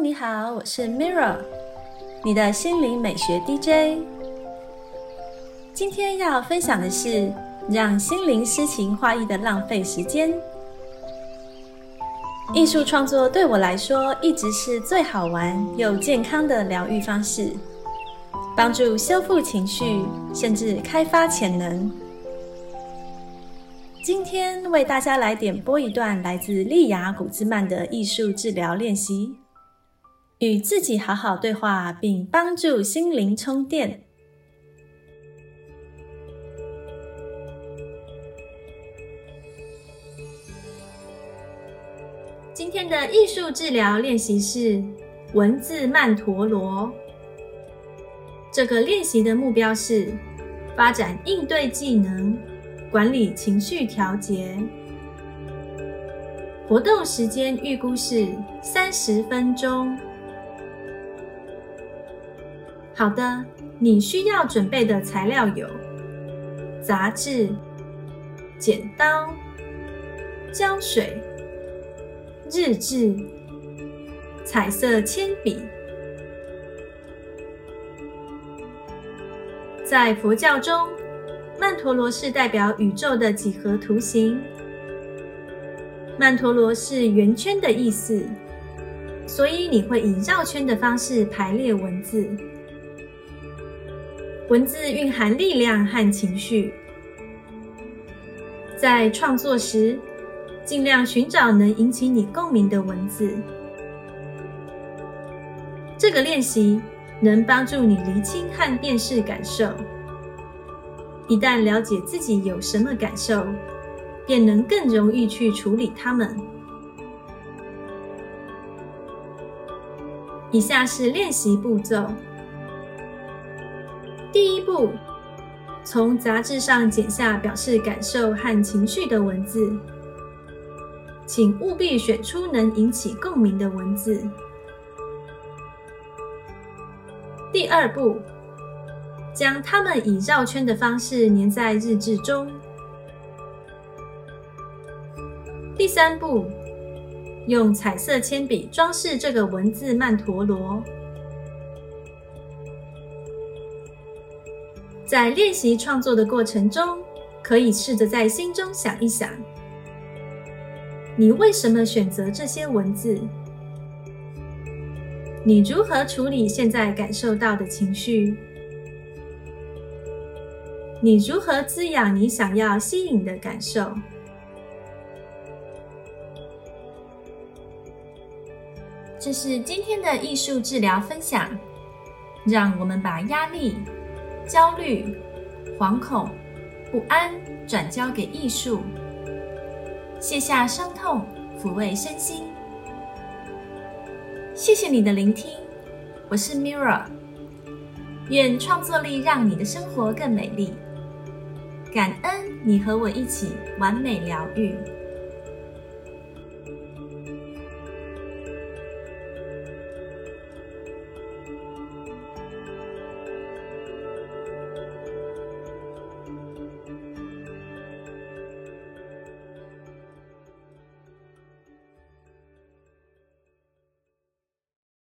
你好，我是 Mirra，你的心灵美学 DJ。今天要分享的是让心灵诗情画意的浪费时间。艺术创作对我来说一直是最好玩又健康的疗愈方式，帮助修复情绪，甚至开发潜能。今天为大家来点播一段来自利亚古兹曼的艺术治疗练习，与自己好好对话，并帮助心灵充电。今天的艺术治疗练习是文字曼陀罗。这个练习的目标是发展应对技能。管理情绪调节，活动时间预估是三十分钟。好的，你需要准备的材料有杂志、剪刀、胶水、日志、彩色铅笔。在佛教中。曼陀罗是代表宇宙的几何图形。曼陀罗是圆圈的意思，所以你会以绕圈的方式排列文字。文字蕴含力量和情绪，在创作时尽量寻找能引起你共鸣的文字。这个练习能帮助你厘清和辨识感受。一旦了解自己有什么感受，便能更容易去处理它们。以下是练习步骤：第一步，从杂志上剪下表示感受和情绪的文字，请务必选出能引起共鸣的文字。第二步。将它们以绕圈的方式粘在日志中。第三步，用彩色铅笔装饰这个文字曼陀罗。在练习创作的过程中，可以试着在心中想一想：你为什么选择这些文字？你如何处理现在感受到的情绪？你如何滋养你想要吸引的感受？这是今天的艺术治疗分享。让我们把压力、焦虑、惶恐、不安转交给艺术，卸下伤痛，抚慰身心。谢谢你的聆听，我是 Mirra。愿创作力让你的生活更美丽。感恩你和我一起完美疗愈。